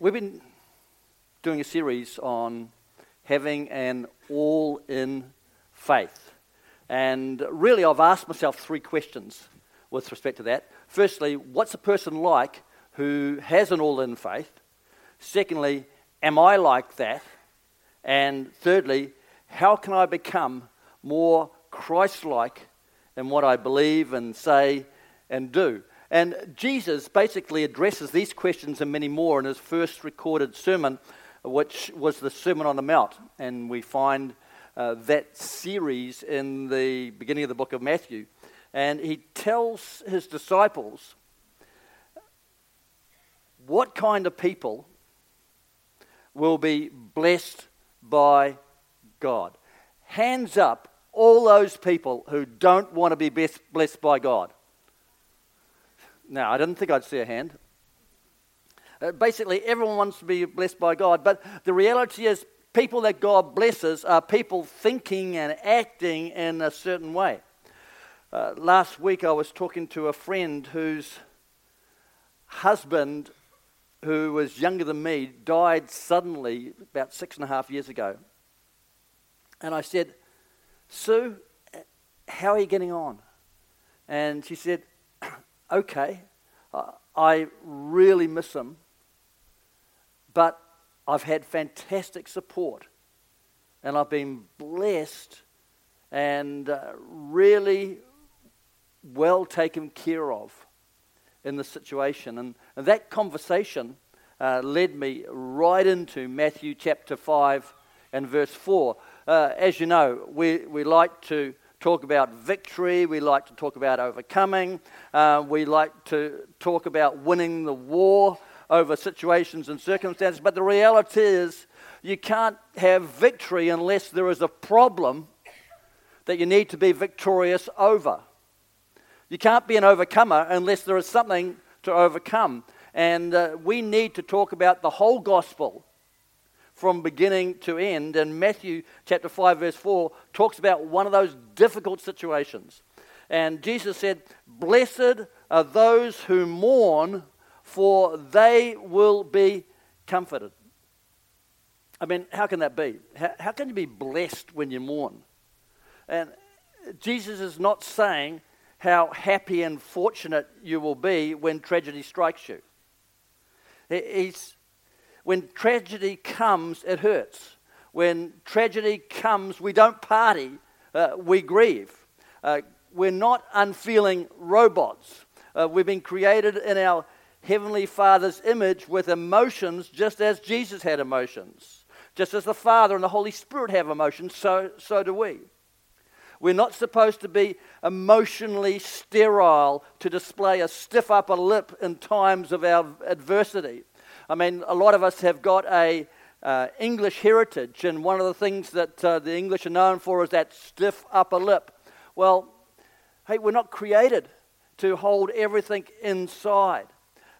We've been doing a series on having an all in faith. And really, I've asked myself three questions with respect to that. Firstly, what's a person like who has an all in faith? Secondly, am I like that? And thirdly, how can I become more Christ like in what I believe and say and do? And Jesus basically addresses these questions and many more in his first recorded sermon, which was the Sermon on the Mount. And we find uh, that series in the beginning of the book of Matthew. And he tells his disciples what kind of people will be blessed by God. Hands up, all those people who don't want to be blessed by God. No, I didn't think I'd see a hand. Uh, basically, everyone wants to be blessed by God, but the reality is, people that God blesses are people thinking and acting in a certain way. Uh, last week, I was talking to a friend whose husband, who was younger than me, died suddenly about six and a half years ago. And I said, Sue, how are you getting on? And she said, okay, I really miss him, but I've had fantastic support and I've been blessed and uh, really well taken care of in the situation. And, and that conversation uh, led me right into Matthew chapter 5 and verse 4. Uh, as you know, we, we like to talk about victory, we like to talk about overcoming, uh, we like to talk about winning the war over situations and circumstances. But the reality is, you can't have victory unless there is a problem that you need to be victorious over. You can't be an overcomer unless there is something to overcome. And uh, we need to talk about the whole gospel from beginning to end. And Matthew chapter 5, verse 4 talks about one of those difficult situations. And Jesus said, Blessed are those who mourn, for they will be comforted. I mean, how can that be? How, how can you be blessed when you mourn? And Jesus is not saying how happy and fortunate you will be when tragedy strikes you. He's when tragedy comes, it hurts. When tragedy comes, we don't party, uh, we grieve. Uh, we're not unfeeling robots. Uh, we've been created in our Heavenly Father's image with emotions just as Jesus had emotions. Just as the Father and the Holy Spirit have emotions, so, so do we. We're not supposed to be emotionally sterile to display a stiff upper lip in times of our adversity. I mean, a lot of us have got a uh, English heritage, and one of the things that uh, the English are known for is that stiff upper lip. Well, hey, we're not created to hold everything inside.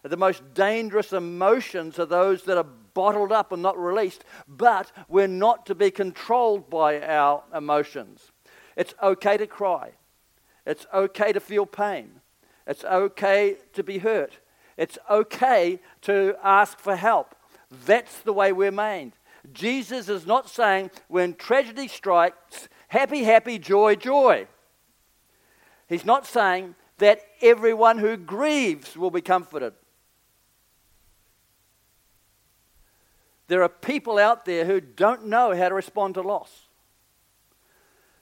The most dangerous emotions are those that are bottled up and not released, but we're not to be controlled by our emotions. It's okay to cry, it's okay to feel pain, it's okay to be hurt. It's okay to ask for help. That's the way we're made. Jesus is not saying when tragedy strikes, happy, happy, joy, joy. He's not saying that everyone who grieves will be comforted. There are people out there who don't know how to respond to loss.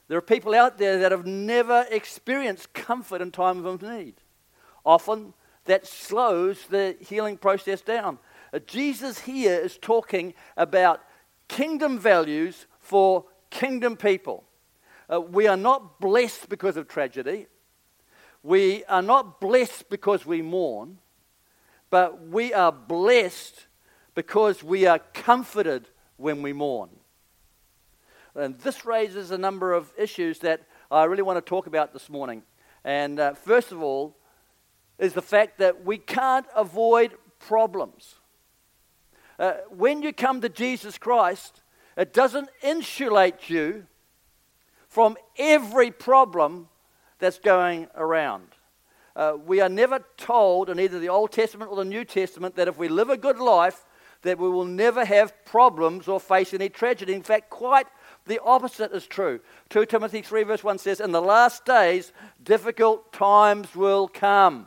There are people out there that have never experienced comfort in times of need. Often that slows the healing process down. Uh, Jesus here is talking about kingdom values for kingdom people. Uh, we are not blessed because of tragedy. We are not blessed because we mourn, but we are blessed because we are comforted when we mourn. And this raises a number of issues that I really want to talk about this morning. And uh, first of all, is the fact that we can't avoid problems. Uh, when you come to Jesus Christ, it doesn't insulate you from every problem that's going around. Uh, we are never told in either the Old Testament or the New Testament that if we live a good life, that we will never have problems or face any tragedy. In fact, quite the opposite is true. 2 Timothy 3, verse 1 says, In the last days, difficult times will come.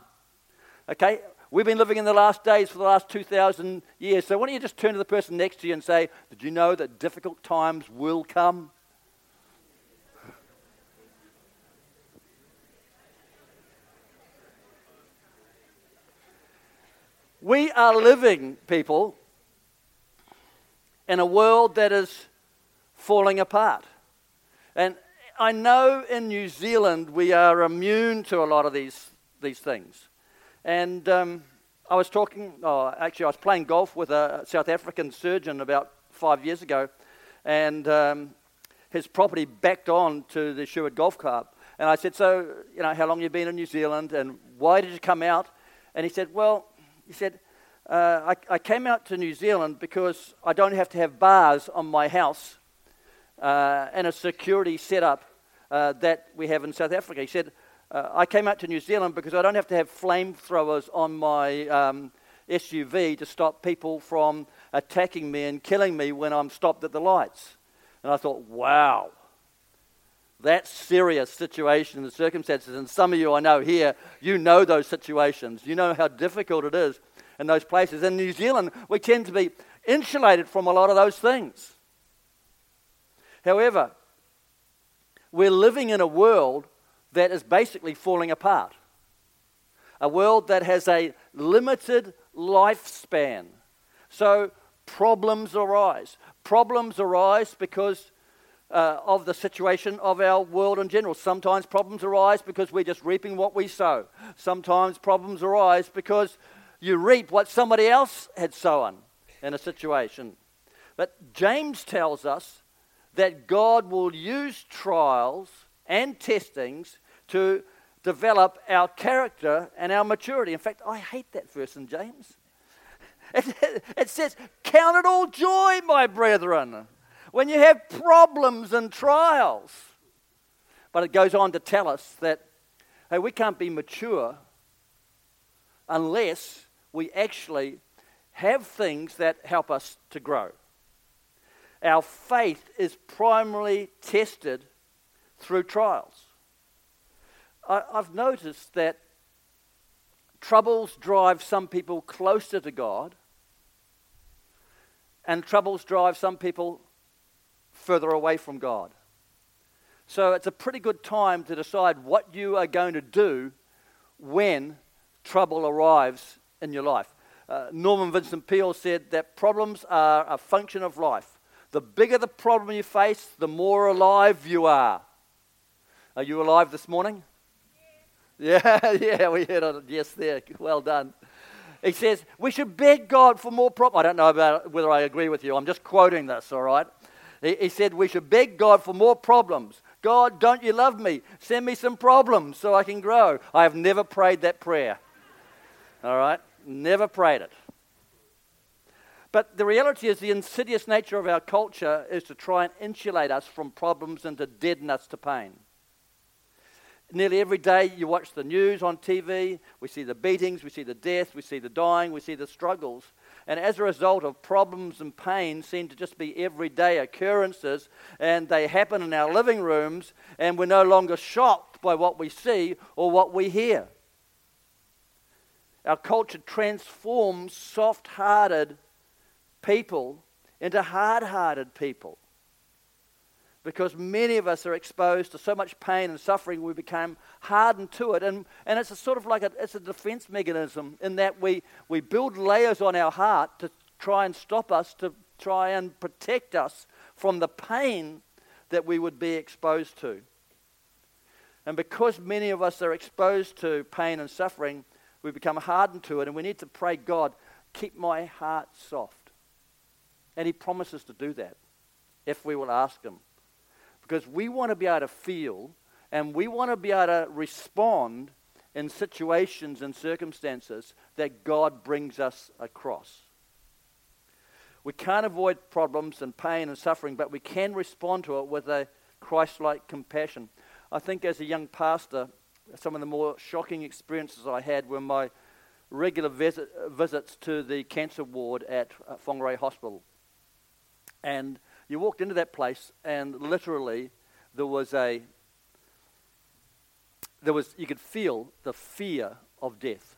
Okay? We've been living in the last days for the last 2,000 years. So why don't you just turn to the person next to you and say, Did you know that difficult times will come? We are living, people, in a world that is falling apart. And I know in New Zealand we are immune to a lot of these, these things. And um, I was talking, oh, actually, I was playing golf with a South African surgeon about five years ago, and um, his property backed on to the Sherwood Golf Club. And I said, So, you know, how long you been in New Zealand and why did you come out? And he said, Well, he said, uh, I, I, came out to New Zealand because I don't have to have bars on my house uh, and a security setup uh, that we have in South Africa. He said, uh, I came out to New Zealand because I don't have to have flamethrowers on my um, SUV to stop people from attacking me and killing me when I'm stopped at the lights. And I thought, wow, that serious situation, the circumstances. And some of you I know here, you know those situations. You know how difficult it is in those places. In New Zealand, we tend to be insulated from a lot of those things. However, we're living in a world that is basically falling apart. A world that has a limited lifespan. So problems arise. Problems arise because uh, of the situation of our world in general. Sometimes problems arise because we're just reaping what we sow. Sometimes problems arise because you reap what somebody else had sown in a situation. But James tells us that God will use trials and testings to develop our character and our maturity. In fact, I hate that verse in James. It, it says, Count it all joy, my brethren when you have problems and trials. But it goes on to tell us that, hey, we can't be mature unless we actually have things that help us to grow. Our faith is primarily tested through trials. I, have noticed that troubles drive some people closer to God, and troubles drive some people further away from God. So it's a pretty good time to decide what you are going to do when trouble arrives in your life. Uh, Norman Vincent Peale said that problems are a function of life. The bigger the problem you face, the more alive you are. Are you alive this morning? Yeah, yeah, we heard it. yes there. Well done. He says, we should beg God for more problems. I don't know about whether I agree with you. I'm just quoting this, all right? He, he said we should beg God for more problems. God, don't you love me? Send me some problems so I can grow. I have never prayed that prayer. All right? Never prayed it. But the reality is, the insidious nature of our culture is to try and insulate us from problems and to deaden us to pain. Nearly every day you watch the news on TV, we see the beatings, we see the death, we see the dying, we see the struggles. And as a result of problems and pain seem to just be everyday occurrences, and they happen in our living rooms, and we're no longer shocked by what we see or what we hear. Our culture transforms soft hearted people into hard hearted people because many of us are exposed to so much pain and suffering we become hardened to it. And, and it's a sort of like a, it's a defense mechanism in that we, we build layers on our heart to try and stop us to try and protect us from the pain that we would be exposed to. And because many of us are exposed to pain and suffering we become hardened to it and we need to pray god keep my heart soft. And he promises to do that if we will ask him because we want to be able to feel and we want to be able to respond in situations and circumstances that God brings us across. We can't avoid problems and pain and suffering, but we can respond to it with a Christ like compassion. I think as a young pastor, some of the more shocking experiences I had were my regular visit, visits to the cancer ward at uh, Whangarei Hospital. And you walked into that place, and literally there was a there was you could feel the fear of death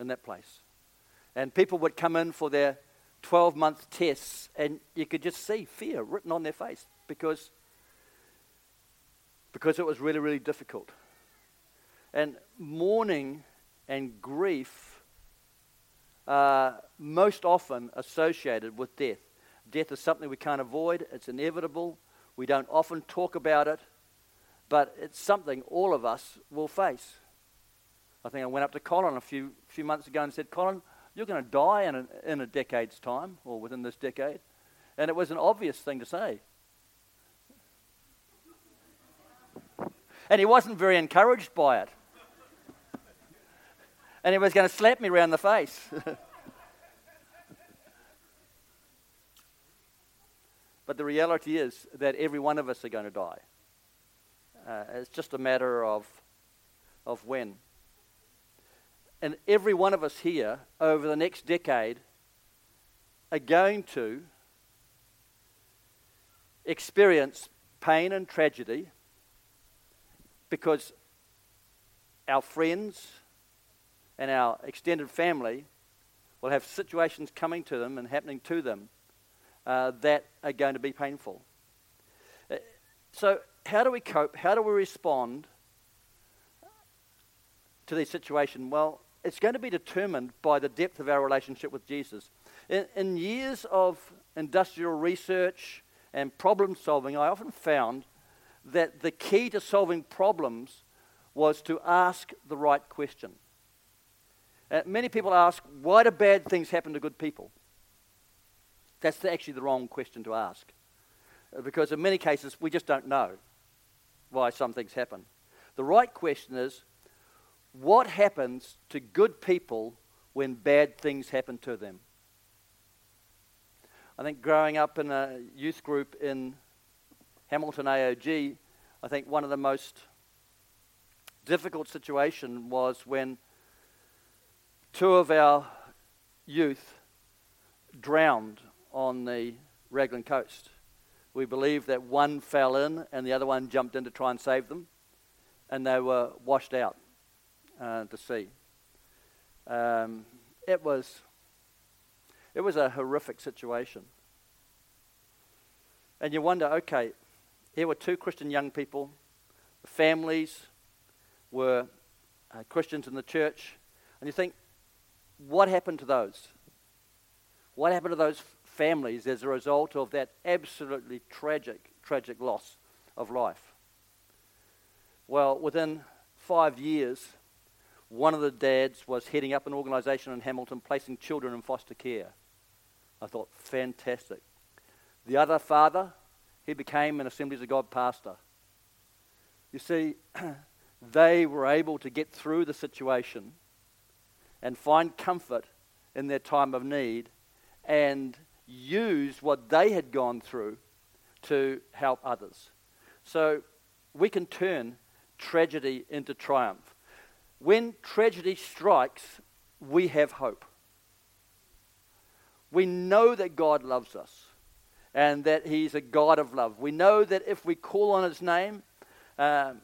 in that place. And people would come in for their 12 month tests, and you could just see fear written on their face because, because it was really, really difficult. And mourning and grief are most often associated with death. Death is something we can't avoid, it's inevitable. We don't often talk about it, but it's something all of us will face. I think I went up to Colin a few, few months ago and said, Colin, you're going to die in a, in a decade's time, or within this decade. And it was an obvious thing to say. And he wasn't very encouraged by it. And he was going to slap me around the face. but the reality is that every one of us are going to die. Uh, it's just a matter of, of when. And every one of us here over the next decade are going to experience pain and tragedy because our friends and our extended family will have situations coming to them and happening to them uh, that are going to be painful. Uh, so, how do we cope? How do we respond to these situations? Well, it's going to be determined by the depth of our relationship with Jesus. In, in years of industrial research and problem solving, I often found that the key to solving problems was to ask the right question. Uh, many people ask, why do bad things happen to good people? That's actually the wrong question to ask. Uh, because in many cases, we just don't know why some things happen. The right question is, what happens to good people when bad things happen to them? I think growing up in a youth group in Hamilton AOG, I think one of the most difficult situation was when two of our youth drowned on the Raglan coast. We believe that one fell in and the other one jumped in to try and save them, and they were washed out uh, to sea. Um, it was it was a horrific situation. And you wonder, okay, here were two Christian young people, the families were uh, Christians in the church, and you think, what happened to those? What happened to those families as a result of that absolutely tragic, tragic loss of life? Well, within five years, one of the dads was heading up an organization in Hamilton placing children in foster care. I thought, fantastic. The other father, he became an Assemblies of God pastor. You see, they were able to get through the situation and find comfort in their time of need and use what they had gone through to help others. So we can turn tragedy into triumph when tragedy strikes, we have hope. We know that God loves us and that He's a God of love. We know that if we call on His name, um,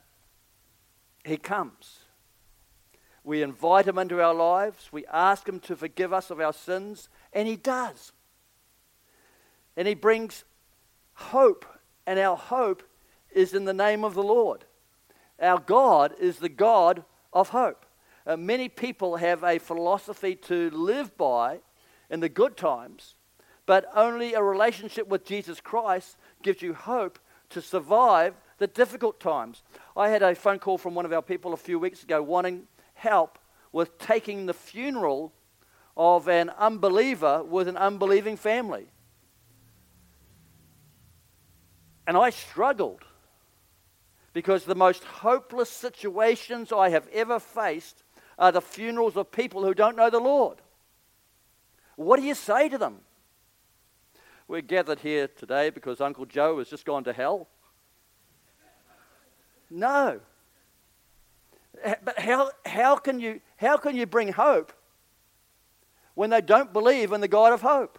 He comes. We invite Him into our lives, we ask Him to forgive us of our sins, and He does. And He brings hope, and our hope is in the name of the Lord. Our God is the God of hope. Uh, many people have a philosophy to live by in the good times, but only a relationship with Jesus Christ gives you hope to survive the difficult times. I had a phone call from one of our people a few weeks ago wanting help with taking the funeral of an unbeliever with an unbelieving family. And I struggled because the most hopeless situations I have ever faced are the funerals of people who don't know the Lord. What do you say to them? We're gathered here today because Uncle Joe has just gone to hell. No. But how, how, can you, how can you bring hope when they don't believe in the God of hope.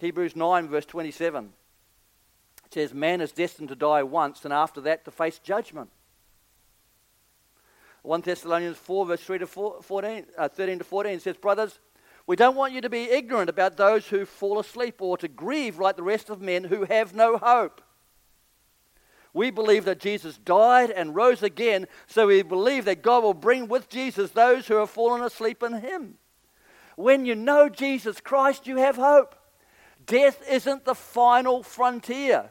Hebrews 9, verse 27 says, Man is destined to die once, and after that to face judgment. 1 Thessalonians 4, verse 3 to 14, uh, 13 to 14 says, Brothers, we don't want you to be ignorant about those who fall asleep or to grieve like the rest of men who have no hope. We believe that Jesus died and rose again, so we believe that God will bring with Jesus those who have fallen asleep in him. When you know Jesus Christ, you have hope. Death isn't the final frontier.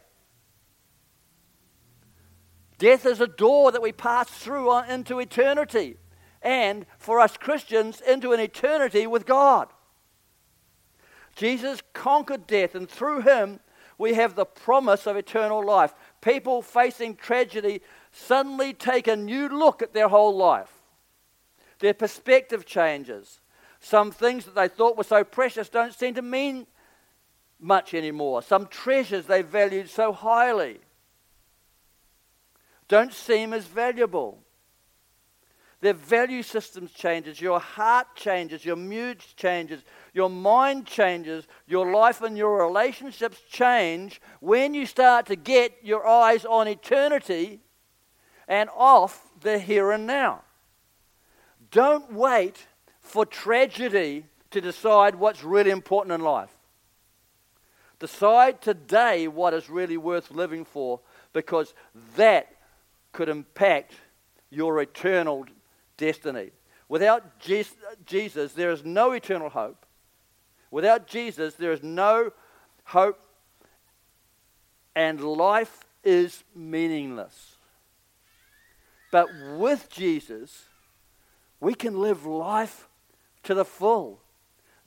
Death is a door that we pass through into eternity, and for us Christians, into an eternity with God. Jesus conquered death, and through him, we have the promise of eternal life. People facing tragedy suddenly take a new look at their whole life. Their perspective changes. Some things that they thought were so precious don't seem to mean much anymore. Some treasures they valued so highly don't seem as valuable. Their value systems changes, your heart changes, your mood changes, your mind changes, your life and your relationships change when you start to get your eyes on eternity and off the here and now. Don't wait for tragedy to decide what's really important in life. Decide today what is really worth living for because that could impact your eternal destiny. Without Jesus, there is no eternal hope. Without Jesus, there is no hope, and life is meaningless. But with Jesus, we can live life to the full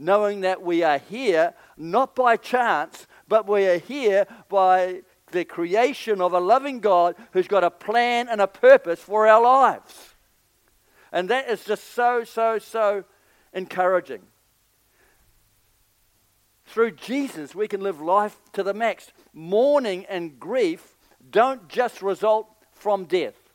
knowing that we are here not by chance, but we are here by the creation of a loving God who's got a plan and a purpose for our lives. And that is just so, so, so encouraging. Through Jesus, we can live life to the max. Mourning and grief don't just result from death.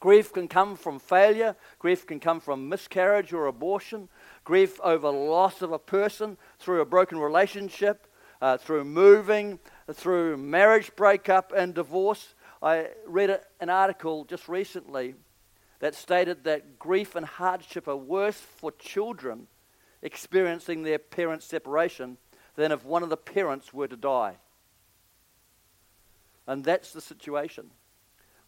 Grief can come from failure, grief can come from miscarriage or abortion, grief over loss of a person through a broken relationship, uh, through moving, through marriage breakup and divorce. I read an article just recently that stated that grief and hardship are worse for children experiencing their parents' separation than if one of the parents were to die. And that's the situation.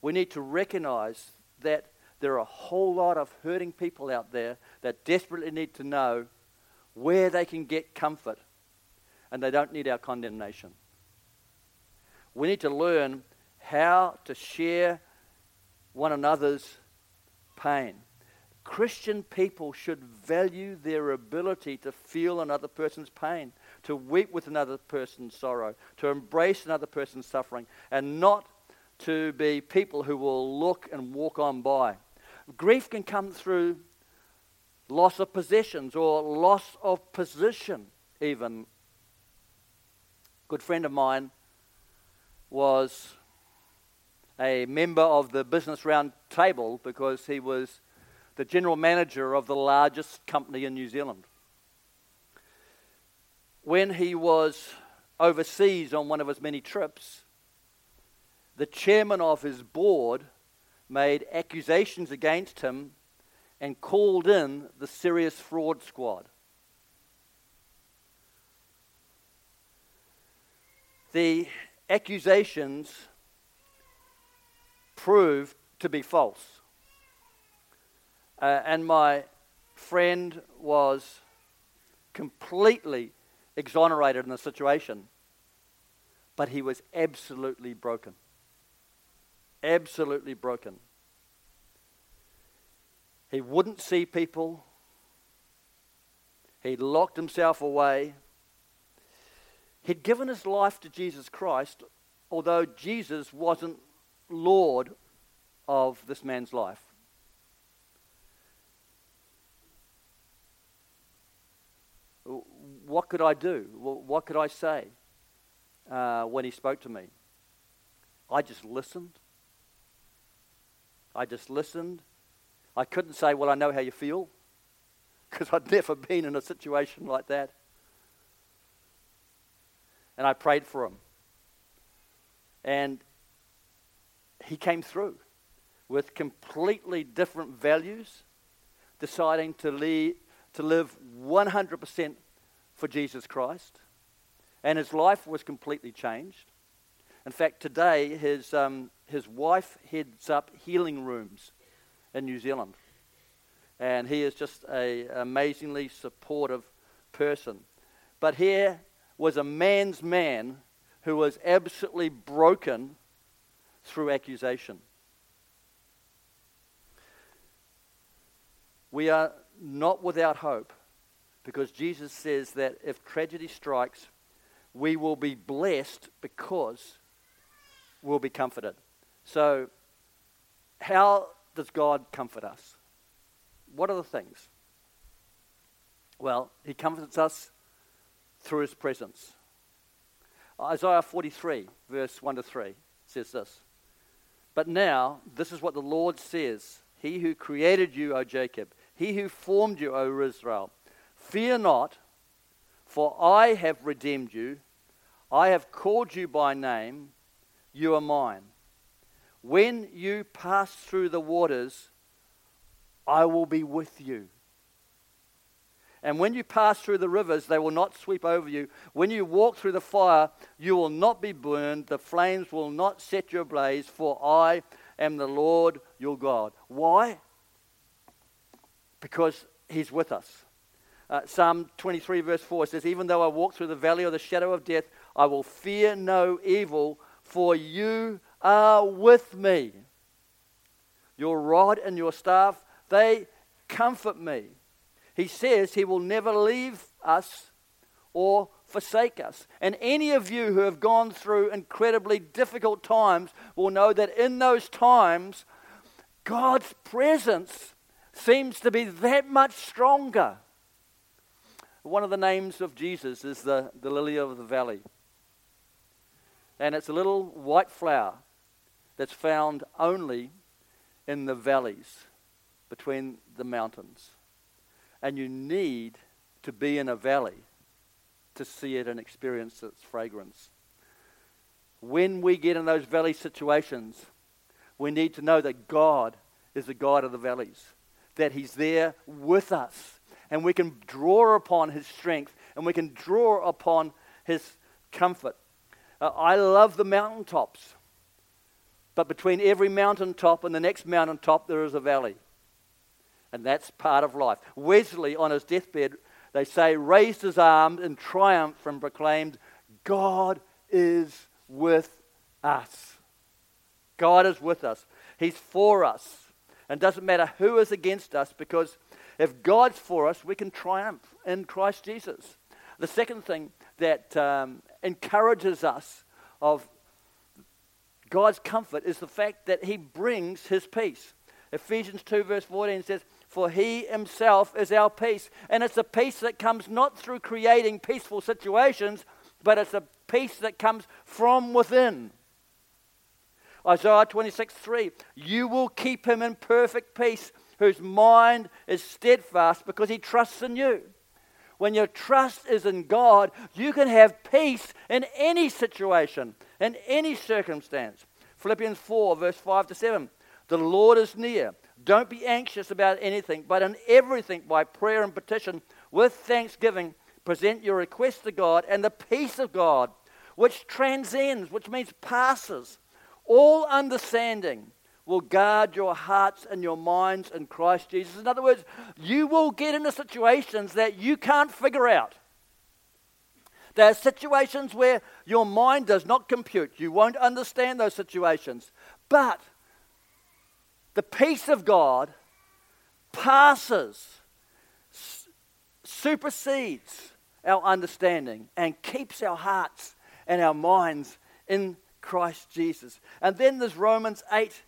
We need to recognize that there are a whole lot of hurting people out there that desperately need to know where they can get comfort, and they don't need our condemnation. We need to learn how to share one another's pain. Christian people should value their ability to feel another person's pain, to weep with another person's sorrow, to embrace another person's suffering, and not to be people who will look and walk on by. Grief can come through loss of possessions or loss of position, even. Good friend of mine was a member of the Business Round Table because he was the general manager of the largest company in New Zealand. When he was overseas on one of his many trips, the chairman of his board made accusations against him and called in the serious fraud squad. The accusations proved to be false. Uh, and my friend was completely exonerated in the situation, but he was absolutely broken absolutely broken. He wouldn't see people. He locked himself away. He'd given his life to Jesus Christ, although Jesus wasn't Lord of this man's life. What could I do? What could I say uh, when he spoke to me? I just listened. I just listened I couldn't say, Well, I know how you feel, because I'd never been in a situation like that. And I prayed for him. And he came through with completely different values, deciding to, lead, to live 100% for Jesus Christ. And his life was completely changed. In fact, today his, um, his wife heads up healing rooms in New Zealand. And he is just an amazingly supportive person. But here was a man's man who was absolutely broken through accusation. We are not without hope because Jesus says that if tragedy strikes, we will be blessed because we'll be comforted. So, how does God comfort us? What are the things? Well, He comforts us through His presence. Isaiah 43, verse 1 to 3, says this But now, this is what the Lord says He who created you, O Jacob, he who formed you, O Israel, fear not, for I have redeemed you. I have called you by name. You are mine. When you pass through the waters, I will be with you. And when you pass through the rivers, they will not sweep over you. When you walk through the fire, you will not be burned. The flames will not set you ablaze, for I am the Lord your God. Why? Because he's with us. Uh, Psalm 23, verse 4 says, Even though I walk through the valley of the shadow of death, I will fear no evil, for you are with me. Your rod and your staff, they comfort me. He says he will never leave us or forsake us. And any of you who have gone through incredibly difficult times will know that in those times, God's presence seems to be that much stronger. One of the names of Jesus is the, the lily of the valley. And it's a little white flower that's found only in the valleys between the mountains. And you need to be in a valley to see it and experience its fragrance. When we get in those valley situations, we need to know that God is the God of the valleys, that He's there with us, and we can draw upon His strength and we can draw upon His comfort. Uh, I love the mountaintops. But between every mountaintop and the next mountaintop, there is a valley. And that's part of life. Wesley, on his deathbed, they say, raised his arms in triumph and proclaimed, God is with us. God is with us. He's for us. And doesn't matter who is against us because if God's for us, we can triumph in Christ Jesus. The second thing that um, encourages us of God's comfort is the fact that He brings His peace. Ephesians 2, verse 14 says, For He Himself is our peace. And it's a peace that comes not through creating peaceful situations, but it's a peace that comes from within. Isaiah 26, 3, You will keep him in perfect peace, whose mind is steadfast because he trusts in you. When your trust is in God, you can have peace in any situation, in any circumstance. Philippians 4, verse 5 to 7. The Lord is near. Don't be anxious about anything, but in everything, by prayer and petition, with thanksgiving, present your requests to God, and the peace of God, which transcends, which means passes all understanding, will guard your hearts and your minds in Christ Jesus. In other words, you will get into situations that you can't figure out. There are situations where your mind does not compute. You won't understand those situations. But the peace of God passes, supersedes our understanding, and keeps our hearts and our minds in Christ Jesus. And then there's Romans 8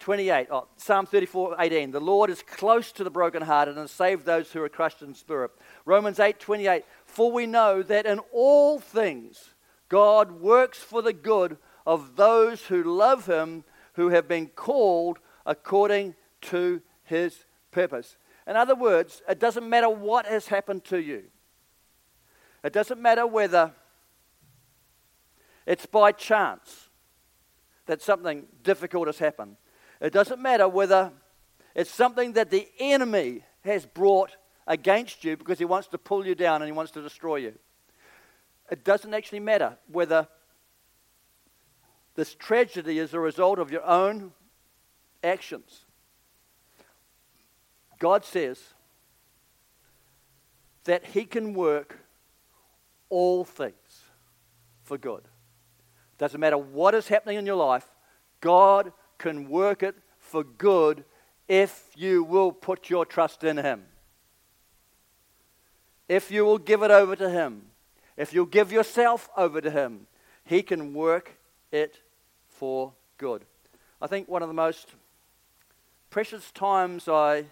28, oh, Psalm 34, 18. The Lord is close to the brokenhearted and save those who are crushed in spirit. Romans 8, 28. For we know that in all things God works for the good of those who love him, who have been called according to his purpose. In other words, it doesn't matter what has happened to you. It doesn't matter whether it's by chance that something difficult has happened. It doesn't matter whether it's something that the enemy has brought against you because he wants to pull you down and he wants to destroy you. It doesn't actually matter whether this tragedy is a result of your own actions. God says that He can work all things for good. Doesn't matter what is happening in your life, God can work it for good if you will put your trust in Him. If you will give it over to Him, if you'll give yourself over to Him, He can work it for good. I think one of the most precious times I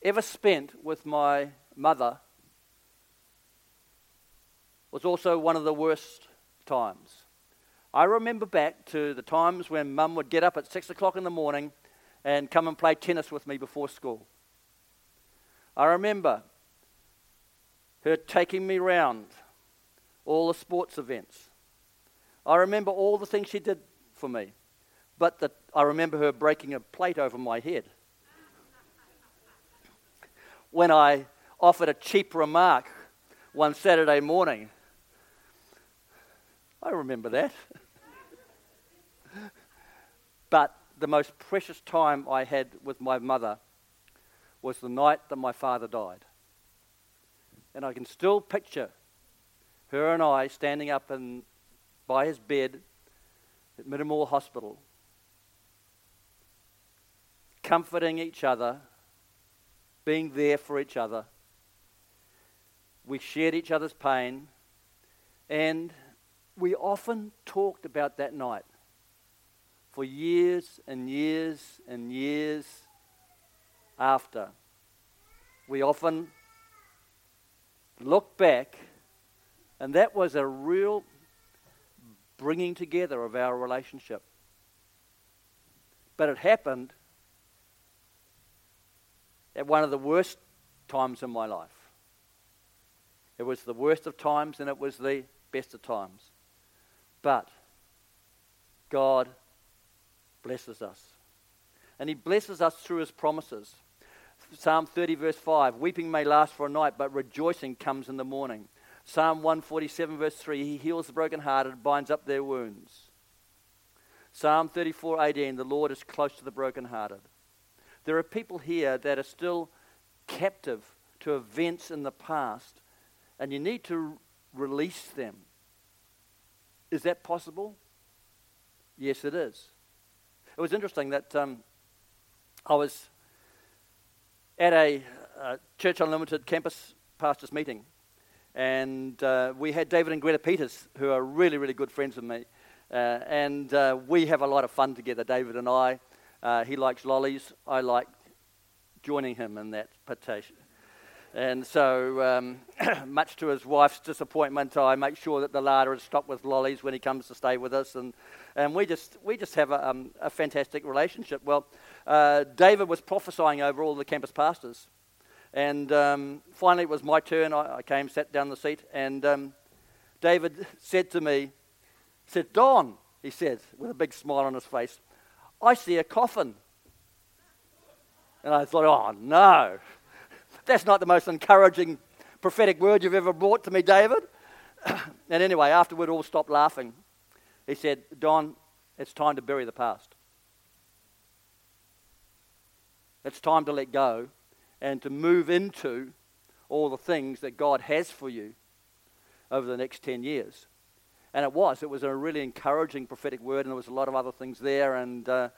ever spent with my mother was also one of the worst times. I remember back to the times when mum would get up at six o'clock in the morning and come and play tennis with me before school. I remember her taking me round all the sports events. I remember all the things she did for me. But the, I remember her breaking a plate over my head. when I offered a cheap remark one Saturday morning. I remember that. but the most precious time I had with my mother was the night that my father died. And I can still picture her and I standing up in, by his bed at Middlemore Hospital, comforting each other, being there for each other. We shared each other's pain, and we often talked about that night for years and years and years after. We often look back, and that was a real bringing together of our relationship. But it happened at one of the worst times in my life. It was the worst of times and it was the best of times. But God blesses us. And He blesses us through His promises. Psalm 30, verse 5 Weeping may last for a night, but rejoicing comes in the morning. Psalm 147, verse 3 He heals the brokenhearted, binds up their wounds. Psalm 34, 18 The Lord is close to the brokenhearted. There are people here that are still captive to events in the past, and you need to release them. Is that possible? Yes, it is. It was interesting that um, I was at a uh, Church Unlimited campus pastors meeting and uh, we had David and Greta Peters, who are really, really good friends with me. Uh, and uh, we have a lot of fun together, David and I. Uh, he likes lollies. I like joining him in that potation. And so, um, much to his wife's disappointment, I make sure that the larder is stocked with lollies when he comes to stay with us. And, and we, just, we just have a, um, a fantastic relationship. Well, uh, David was prophesying over all the campus pastors. And um, finally, it was my turn. I, I, came, sat down the seat, and um, David said to me, said, Don, he said, with a big smile on his face, I see a coffin. And I thought, oh no, that's not the most encouraging prophetic word you've ever brought to me, David. and anyway, after we'd all stopped laughing, he said, Don, it's time to bury the past. It's time to let go and to move into all the things that God has for you over the next 10 years. And it was. It was a really encouraging prophetic word, and there was a lot of other things there, and uh,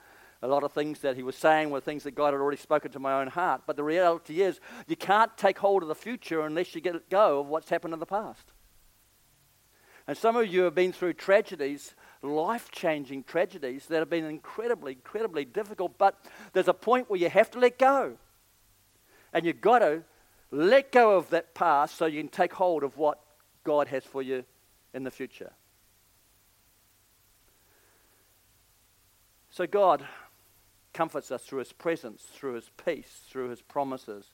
a lot of things that he was saying were things that God had already spoken to my own heart. But the reality is, you can't take hold of the future unless you get go of what's happened in the past. And some of you have been through tragedies, life changing tragedies, that have been incredibly, incredibly difficult, but there's a point where you have to let go. And you've got to let go of that past so you can take hold of what God has for you in the future. So, God comforts us through his presence, through his peace, through his promises.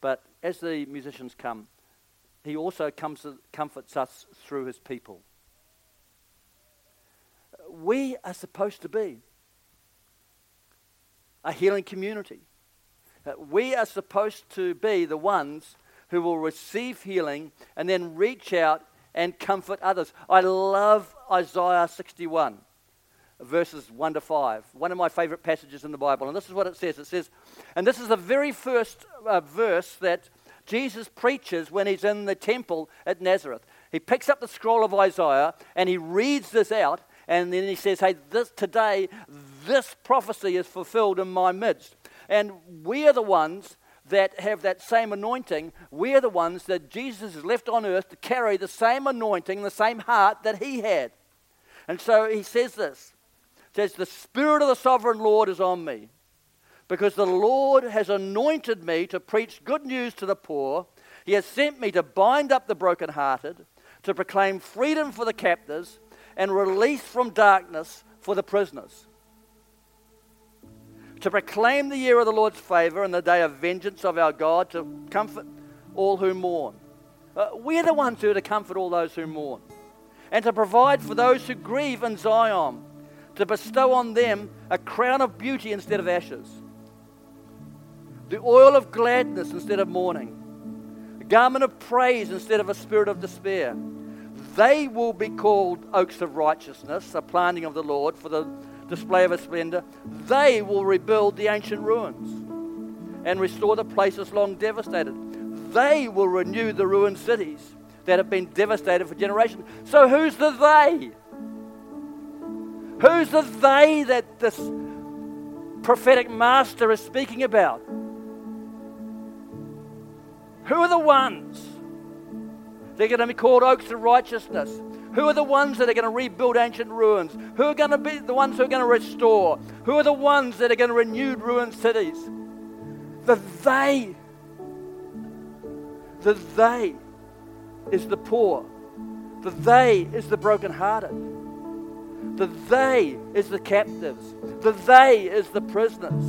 But as the musicians come, he also comes, comforts us through his people. We are supposed to be a healing community. We are supposed to be the ones who will receive healing and then reach out and comfort others. I love Isaiah 61, verses 1 to 5, one of my favorite passages in the Bible. And this is what it says it says, and this is the very first uh, verse that Jesus preaches when he's in the temple at Nazareth. He picks up the scroll of Isaiah and he reads this out, and then he says, Hey, this today, this prophecy is fulfilled in my midst. And we are the ones that have that same anointing, we're the ones that Jesus has left on earth to carry the same anointing, the same heart that he had. And so he says this. says, The Spirit of the sovereign Lord is on me, because the Lord has anointed me to preach good news to the poor. He has sent me to bind up the brokenhearted, to proclaim freedom for the captives, and release from darkness for the prisoners to proclaim the year of the Lord's favor and the day of vengeance of our God, to comfort all who mourn. Uh, we're the ones who are to comfort all those who mourn, and to provide for those who grieve in Zion, to bestow on them a crown of beauty instead of ashes, the oil of gladness instead of mourning, a garment of praise instead of a spirit of despair. They will be called oaks of righteousness, a planting of the Lord for the display of a splendor, they will rebuild the ancient ruins and restore the places long devastated. They will renew the ruined cities that have been devastated for generations. So, who's the they? Who's the they that this prophetic master is speaking about? Who are the ones? They're going to be called oaks of righteousness. Who are the ones that are going to rebuild ancient ruins? Who are going to be the ones who are going to restore? Who are the ones that are going to renew ruined cities? The they. The they is the poor. The they is the brokenhearted. The they is the captives. The they is the prisoners.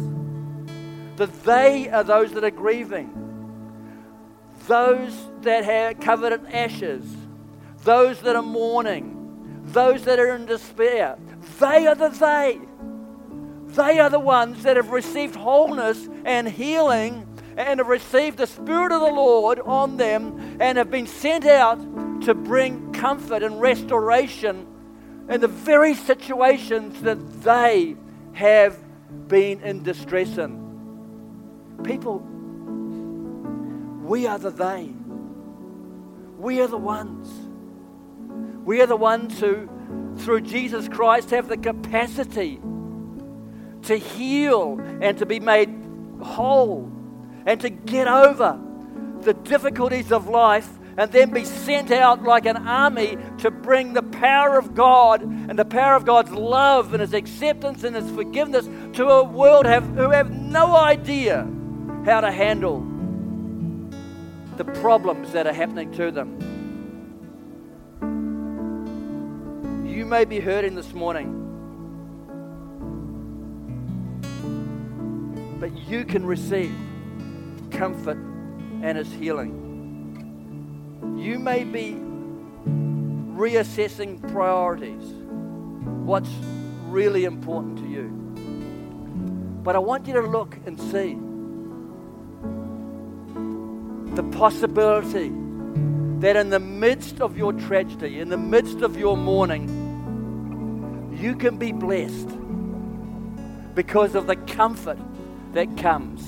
The they are those that are grieving. Those that are covered in ashes those that are mourning, those that are in despair. They are the they. They are the ones that have received wholeness and healing and have received the Spirit of the Lord on them and have been sent out to bring comfort and restoration in the very situations that they have been in distress in. People, we are the they. We are the ones we are the ones who, through Jesus Christ, have the capacity to heal and to be made whole and to get over the difficulties of life and then be sent out like an army to bring the power of God and the power of God's love and His acceptance and His forgiveness to a world have, who have no idea how to handle the problems that are happening to them. You may be hurting this morning. But you can receive comfort and His healing. You may be reassessing priorities, what's really important to you. But I want you to look and see the possibility that in the midst of your tragedy, in the midst of your mourning, you can be blessed because of the comfort that comes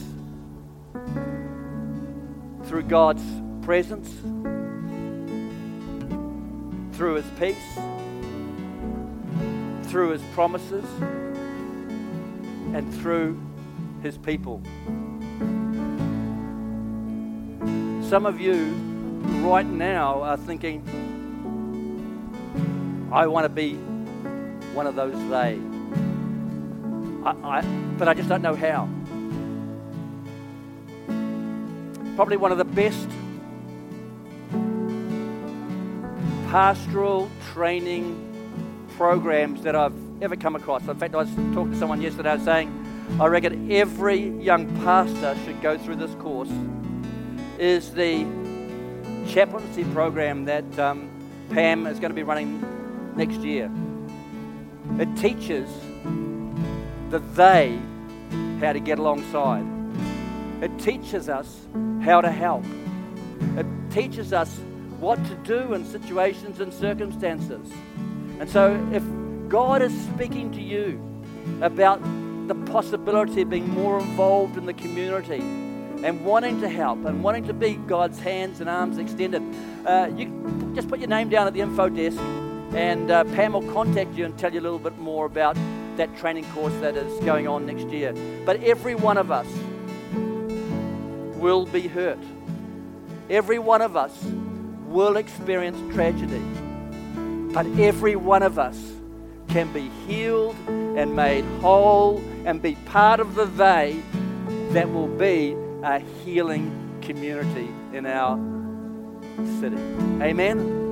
through God's presence, through His peace, through His promises, and through His people. Some of you right now are thinking, I want to be one of those they. I, I, but I just don't know how. Probably one of the best pastoral training programs that I've ever come across. In fact, I was talking to someone yesterday saying, I reckon every young pastor should go through this course, is the chaplaincy program that um, Pam is going to be running next year. It teaches the they how to get alongside. It teaches us how to help. It teaches us what to do in situations and circumstances. And so, if God is speaking to you about the possibility of being more involved in the community and wanting to help and wanting to be God's hands and arms extended, uh, you just put your name down at the info desk and uh, Pam will contact you and tell you a little bit more about that training course that is going on next year. But every one of us will be hurt. Every one of us will experience tragedy. But every one of us can be healed and made whole and be part of the they that will be a healing community in our city. Amen.